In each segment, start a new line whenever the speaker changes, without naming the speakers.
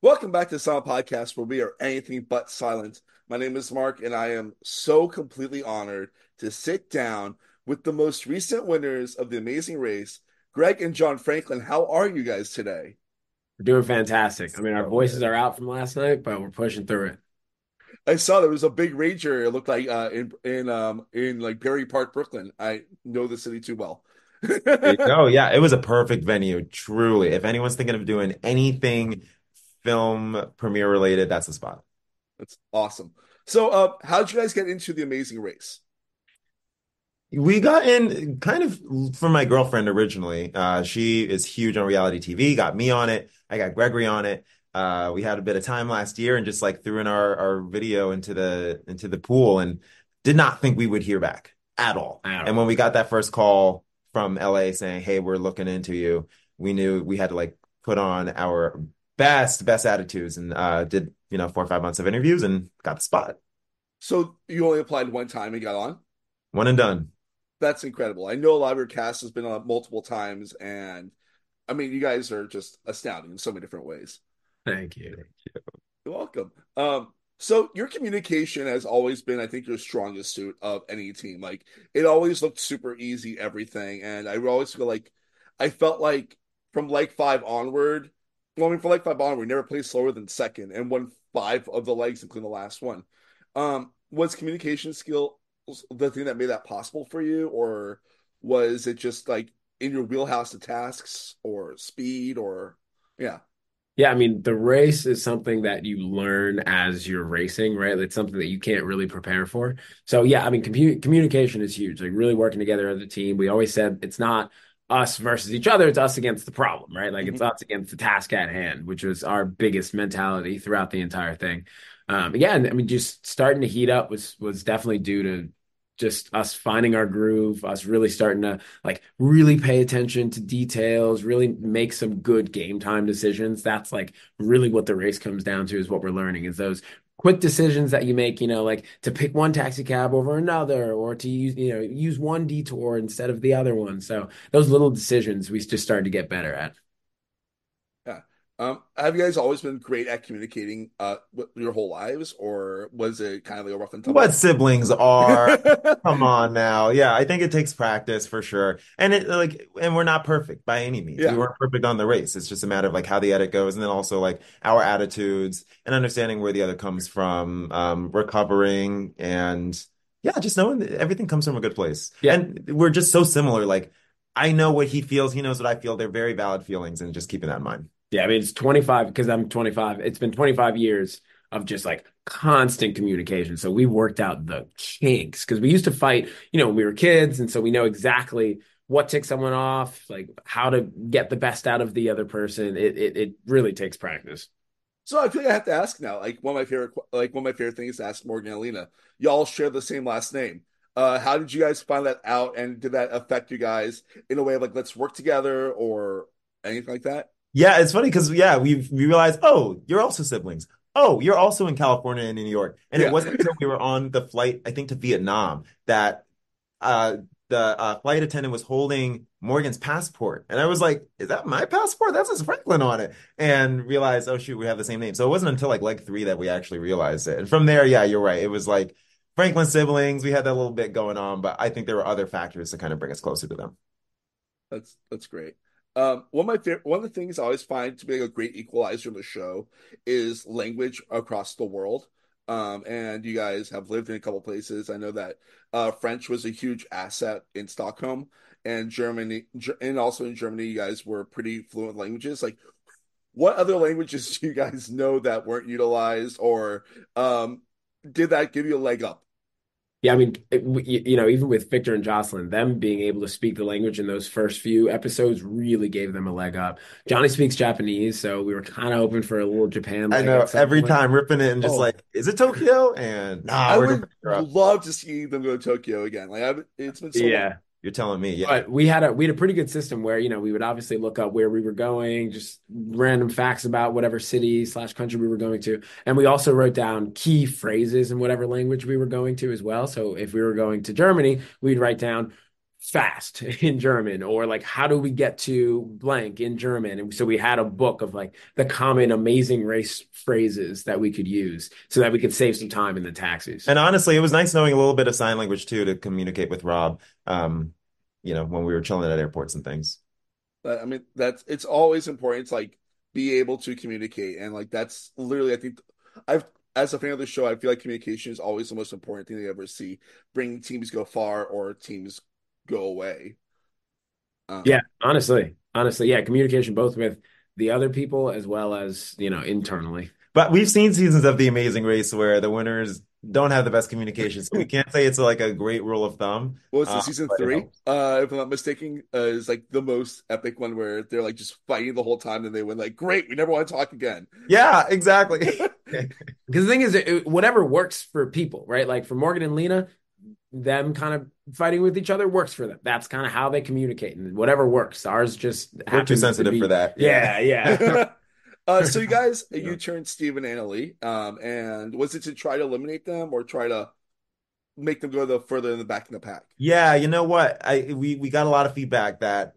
Welcome back to the Silent Podcast, where we are anything but silent. My name is Mark, and I am so completely honored to sit down with the most recent winners of the Amazing Race, Greg and John Franklin. How are you guys today?
We're doing fantastic. I mean, our voices are out from last night, but we're pushing through it.
I saw there was a big rager. It looked like uh, in in um in like Berry Park, Brooklyn. I know the city too well.
Oh yeah, it was a perfect venue, truly. If anyone's thinking of doing anything film premiere related, that's the spot.
That's awesome. So, uh, how did you guys get into the Amazing Race?
We got in kind of from my girlfriend originally. Uh, she is huge on reality TV, got me on it. I got Gregory on it. Uh, we had a bit of time last year and just like threw in our, our video into the into the pool and did not think we would hear back at all. And when we got that first call from LA saying, "Hey, we're looking into you," we knew we had to like put on our best best attitudes and uh, did you know four or five months of interviews and got the spot.
So, you only applied one time and got on?
One and done.
That's incredible. I know a lot of your cast has been on multiple times, and I mean, you guys are just astounding in so many different ways.
Thank you.
You're welcome. Um, so your communication has always been, I think, your strongest suit of any team. Like it always looked super easy, everything, and I always feel like I felt like from like five onward. Well, I mean, for like five onward, we never played slower than second, and won five of the legs, including the last one. Um, was communication skill the thing that made that possible for you, or was it just like in your wheelhouse of tasks, or speed, or yeah?
Yeah, I mean, the race is something that you learn as you're racing, right? It's something that you can't really prepare for. So, yeah, I mean, commu communication is huge. Like really working together as a team. We always said it's not us versus each other, it's us against the problem, right? Like it's
Mhm.
us against the task at hand, which was our biggest mentality throughout the entire thing. Um, yeah, I mean, just starting to heat up was was definitely due to just us finding our groove, us really starting to like really pay attention to details, really make some good game time decisions. That's like really what the race comes down to is what we're learning is those quick decisions that you make, you know, like to pick one taxi cab over another or to use, you know, use one detour instead of the other one. So those little decisions we just started to get better at.
Yeah. Um, have you guys always been great at communicating uh your whole lives, or was it kind of like a rough and
What siblings are? Come on now. Yeah, I think it takes practice for sure. And it like and we're not perfect by any means. We weren't perfect on the race. It's just a matter of like how the edit goes and then also like our attitudes and understanding where the other comes from, um, recovering and yeah, just knowing that everything comes from a good place.
Yeah.
And we're just so similar. Like I know what he feels, he knows what I feel. They're very valid feelings and just keeping that in mind.
Yeah, I mean, it's 25 because I'm 25. It's been 25 years of just like constant communication. So we worked out the kinks because we used to fight, you know, when we were kids. And so we know exactly what ticks someone off, like how to get the best out of the other person. It it, it really takes practice.
So I feel like I have to ask now. Like one of my favorite, like one of my favorite things to ask Morgan and Lena. Y'all share the same last name. Uh, how did you guys find that out, and did that affect you guys in a way of like let's work together or anything like that?
Yeah, it's funny because yeah, we we realized, oh, you're also siblings. Oh, you're also in California and in New York. And
Yeah.
it wasn't until we were on the flight, I think to Vietnam, that uh the uh, flight attendant was holding Morgan's passport. And I was like, is that my passport? That says Franklin on it. And realized, oh shoot, we have the same name. So it wasn't until like leg three that we actually realized it. And from there, yeah, you're right. It was like Franklin siblings. We had that little bit going on, but I think there were other factors to kind of bring us closer to them.
That's that's great. Um, one of my favorite, one of the things I always find to be like a great equalizer in the show is language across the world. Um, and you guys have lived in a couple places. I know that uh, French was a huge asset in Stockholm and Germany, and also in Germany, you guys were pretty fluent languages. Like, what other languages do you guys know that weren't utilized, or um, did that give you a leg up?
Yeah, I mean, it, you you know, even with Victor and Jocelyn, them being able to speak the language in those first few episodes really gave them a leg up. Johnny speaks Japanese, so we were kind of hoping for a little Japan
I know every
point.
time ripping it and just
Oh.
like, is it Tokyo? And nah,
I would love to see them go to Tokyo again. Like, I've, it's been so long.
You're telling me, yeah.
But we had a we had a pretty good system where, you know, we would obviously look up where we were going, just random facts about whatever city slash country we were going to. And we also wrote down key phrases in whatever language we were going to as well. So if we were going to Germany, we'd write down fast in German or like how do we get to blank in German? And so we had a book of like the common amazing race phrases that we could use so that we could save some time in the taxis
and honestly it was nice knowing a little bit of sign language too to communicate with Rob um you know when we were chilling at airports and things.
But I mean that's it's always important to like be able to communicate. And like that's literally I think I've as a fan of the show, I feel like communication is always the most important thing they ever see. Bringing teams go far or teams go away.
Um, yeah, honestly, honestly, yeah, communication both with the other people as well as you know internally.
But we've seen seasons of The Amazing Race where the winners don't have the best communication, so we can't say it's like a great rule of thumb.
What was it, uh, season three? Uh, if I'm not mistaken, uh, is like the most epic one where they're like just fighting the whole time, and they win. Like, great, we never want to talk again.
Yeah, exactly.
Because the thing is, it, whatever works for people, right? Like for Morgan and Lena, them kind of fighting with each other works for them. That's kind of how they communicate, and whatever works. Ours just
we're too sensitive
be,
for that.
Yeah, yeah. yeah.
uh, so you guys, you turned Steve and Anna Leigh, um, and was it to try to eliminate them or try to make them go the further in the back in the pack?
Yeah, you know what? I we we got a lot of feedback that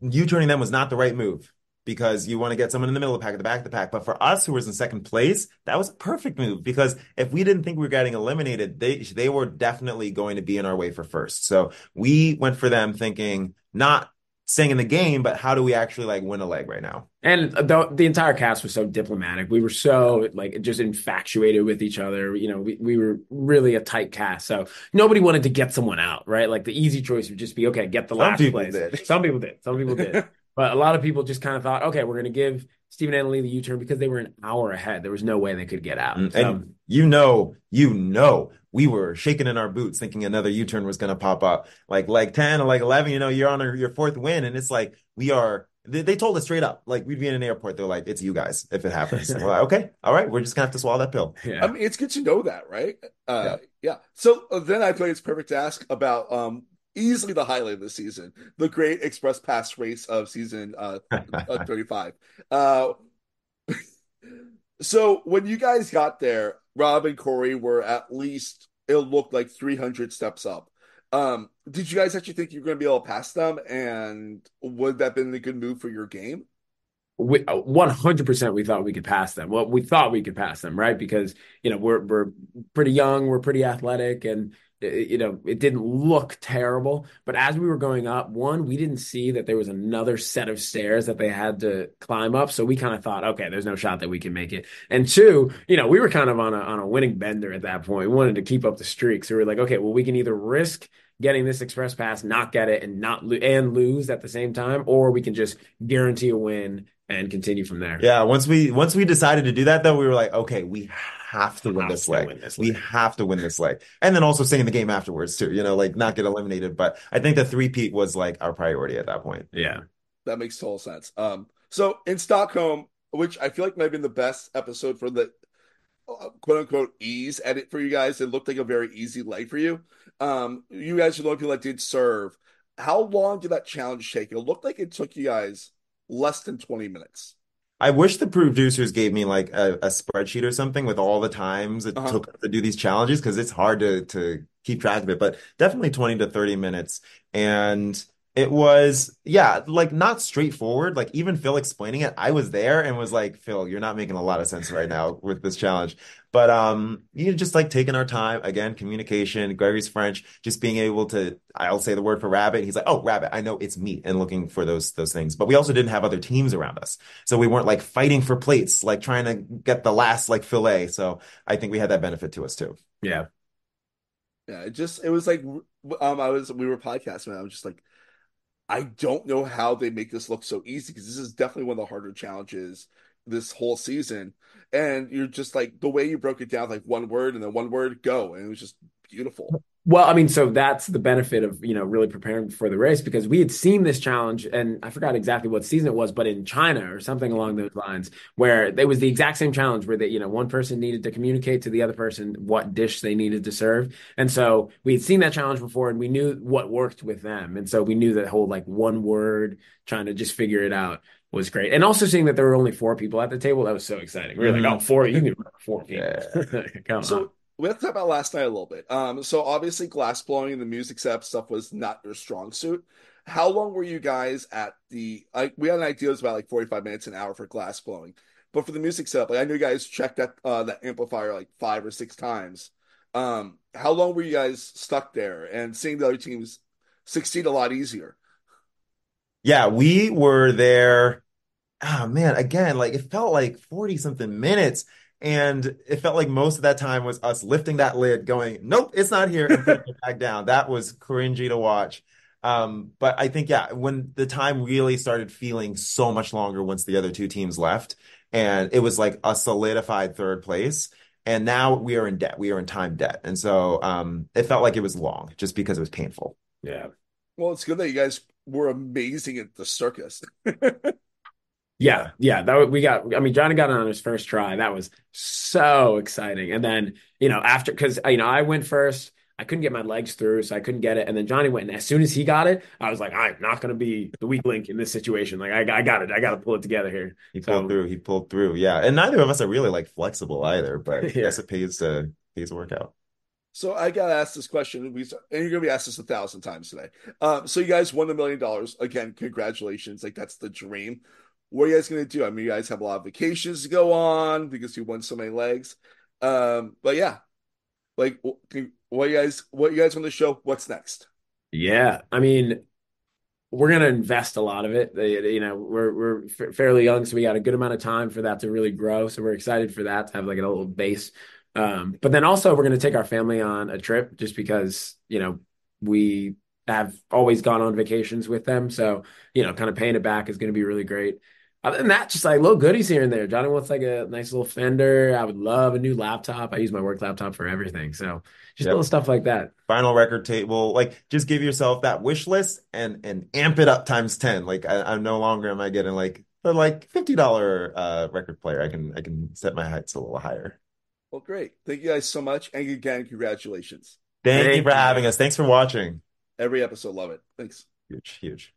you turning them was not the right move because you want to get someone in the middle of the pack at the back of the pack. But for us who was in second place, that was a perfect move because if we didn't think we were getting eliminated, they they were definitely going to be in our way for first. So we went for them thinking not staying in the game, but how do we actually like win a leg right now?
And the, the entire cast was so diplomatic. We were so like just infatuated with each other. You know, we, we were really a tight cast. So nobody wanted to get someone out, right? Like the easy choice would just be, okay, get the Some last place. Did. Some people did. Some people did. But a lot of people just kind of thought, okay, we're going to give Stephen and Anna Leigh the U-turn because they were an hour ahead. There was no way they could get out.
Mm, and so, you know, you know, we were shaking in our boots thinking another U-turn was going to pop up. Like like 10 or like 11, you know, you're on a, your fourth win and it's like we are they, they, told us straight up, like we'd be in an airport. They're like, "It's you guys if it happens." we're like, "Okay, all right, we're just gonna have to swallow that pill."
Yeah. I mean, it's good to know that, right? Uh, yeah. yeah. So uh, then I feel like it's perfect to ask about um, easily the highlight of the season, the Great Express Pass race of season uh, uh 35. Uh, so when you guys got there, Rob and Corey were at least it looked like 300 steps up. Um, did you guys actually think you were going to be able to pass them? And would that have been a good move for your game?
We 100% we thought we could pass them. Well, we thought we could pass them, right? Because you know we're we're pretty young, we're pretty athletic, and Uh, you know, it didn't look terrible. But as we were going up, one, we didn't see that there was another set of stairs that they had to climb up. So we kind of thought, okay, there's no shot that we can make it. And two, you know, we were kind of on a on a winning bender at that point. We wanted to keep up the streak. So we were like, okay, well, we can either risk getting this express pass, not get it, and not lo- and lose at the same time, or we can just guarantee a win and continue from there.
Yeah, once we once we decided to do that, though, we were like, okay, we have to win this leg. Win this we have to win this leg, and then also stay in the game afterwards too. You know, like not get eliminated. But I think the three peat was like our priority at that point.
Yeah,
that makes total sense. Um, so in Stockholm, which I feel like might have been the best episode for the uh, quote unquote ease edit for you guys. It looked like a very easy leg for you. Um, you guys are the only people that did serve. How long did that challenge take? It looked like it took you guys less than 20 minutes.
I wish the producers gave me like a, a spreadsheet or something with all the times it uh-huh. took to do these challenges because it's hard to to keep track of it. But definitely 20 to 30 minutes. And it was, yeah, like not straightforward. Like even Phil explaining it, I was there and was like, Phil, you're not making a lot of sense right now with this challenge. But um, you know, just like taking our time again, communication. Gregory's French, just being able to. I'll say the word for rabbit. He's like, oh, rabbit. I know it's meat, and looking for those those things. But we also didn't have other teams around us, so we weren't like fighting for plates, like trying to get the last like fillet. So I think we had that benefit to us too.
Yeah.
Yeah, it just it was like um I was we were podcasting and I was just like I don't know how they make this look so easy because this is definitely one of the harder challenges this whole season. And you're just like the way you broke it down, like one word and then one word go, and it was just beautiful.
Well, I mean, so that's the benefit of, you know, really preparing for the race because we had seen this challenge and I forgot exactly what season it was, but in China or something along those lines, where it was the exact same challenge where that, you know, one person needed to communicate to the other person what dish they needed to serve. And so we had seen that challenge before and we knew what worked with them. And so we knew that whole like one word trying to just figure it out was great. And also seeing that there were only four people at the table, that was so exciting. We were mm-hmm. like, oh, four, you can four people.
Yeah. so, on we have to talk about last night a little bit. Um, so obviously glass blowing and the music setup stuff was not your strong suit. How long were you guys at the? Like, we had an idea it was about like forty five minutes an hour for glass blowing, but for the music setup, like I know you guys checked that uh, that amplifier like five or six times. Um, how long were you guys stuck there and seeing the other teams succeed a lot easier?
Yeah, we were there. Oh man, again, like it felt like 40 something minutes. And it felt like most of that time was us lifting that lid, going, nope, it's not here, and putting it back down. That was cringy to watch. Um, but I think, yeah, when the time really started feeling so much longer once the other two teams left, and it was like a solidified third place. And now we are in debt. We are in time debt. And so um, it felt like it was long just because it was painful.
Yeah.
Well, it's good that you guys were amazing at the circus.
Yeah, yeah, that we got. I mean, Johnny got it on his first try. That was so exciting. And then you know after because you know I went first. I couldn't get my legs through, so I couldn't get it. And then Johnny went, and as soon as he got it, I was like, I'm not going to be the weak link in this situation. Like, I, I got it. I got to pull it together here.
He pulled so, through. He pulled through. Yeah, and neither of us are really like flexible either, but yeah. I guess it pays to pays to work out.
So I got asked this question. We and you're going to be asked this a thousand times today. Um, so you guys won the million dollars again. Congratulations! Like that's the dream. What are you guys going to do? I mean, you guys have a lot of vacations to go on because you won so many legs. Um, but yeah, like what you guys, what you guys want to show? What's next?
Yeah, I mean, we're going to invest a lot of it. You know, we're we're fairly young, so we got a good amount of time for that to really grow. So we're excited for that to have like a little base. Um, but then also we're going to take our family on a trip just because you know we have always gone on vacations with them. So you know, kind of paying it back is going to be really great. Other than that, just like little goodies here and there. Johnny wants like a nice little fender. I would love a new laptop. I use my work laptop for everything. So just yep. little stuff like that.
Final record table. Like just give yourself that wish list and and amp it up times 10. Like I, am no longer am I getting like the like $50 uh record player. I can I can set my heights a little higher.
Well, great. Thank you guys so much. And again, congratulations.
Thank, Thank you for having us. Thanks for watching.
Every episode, love it. Thanks.
Huge, huge.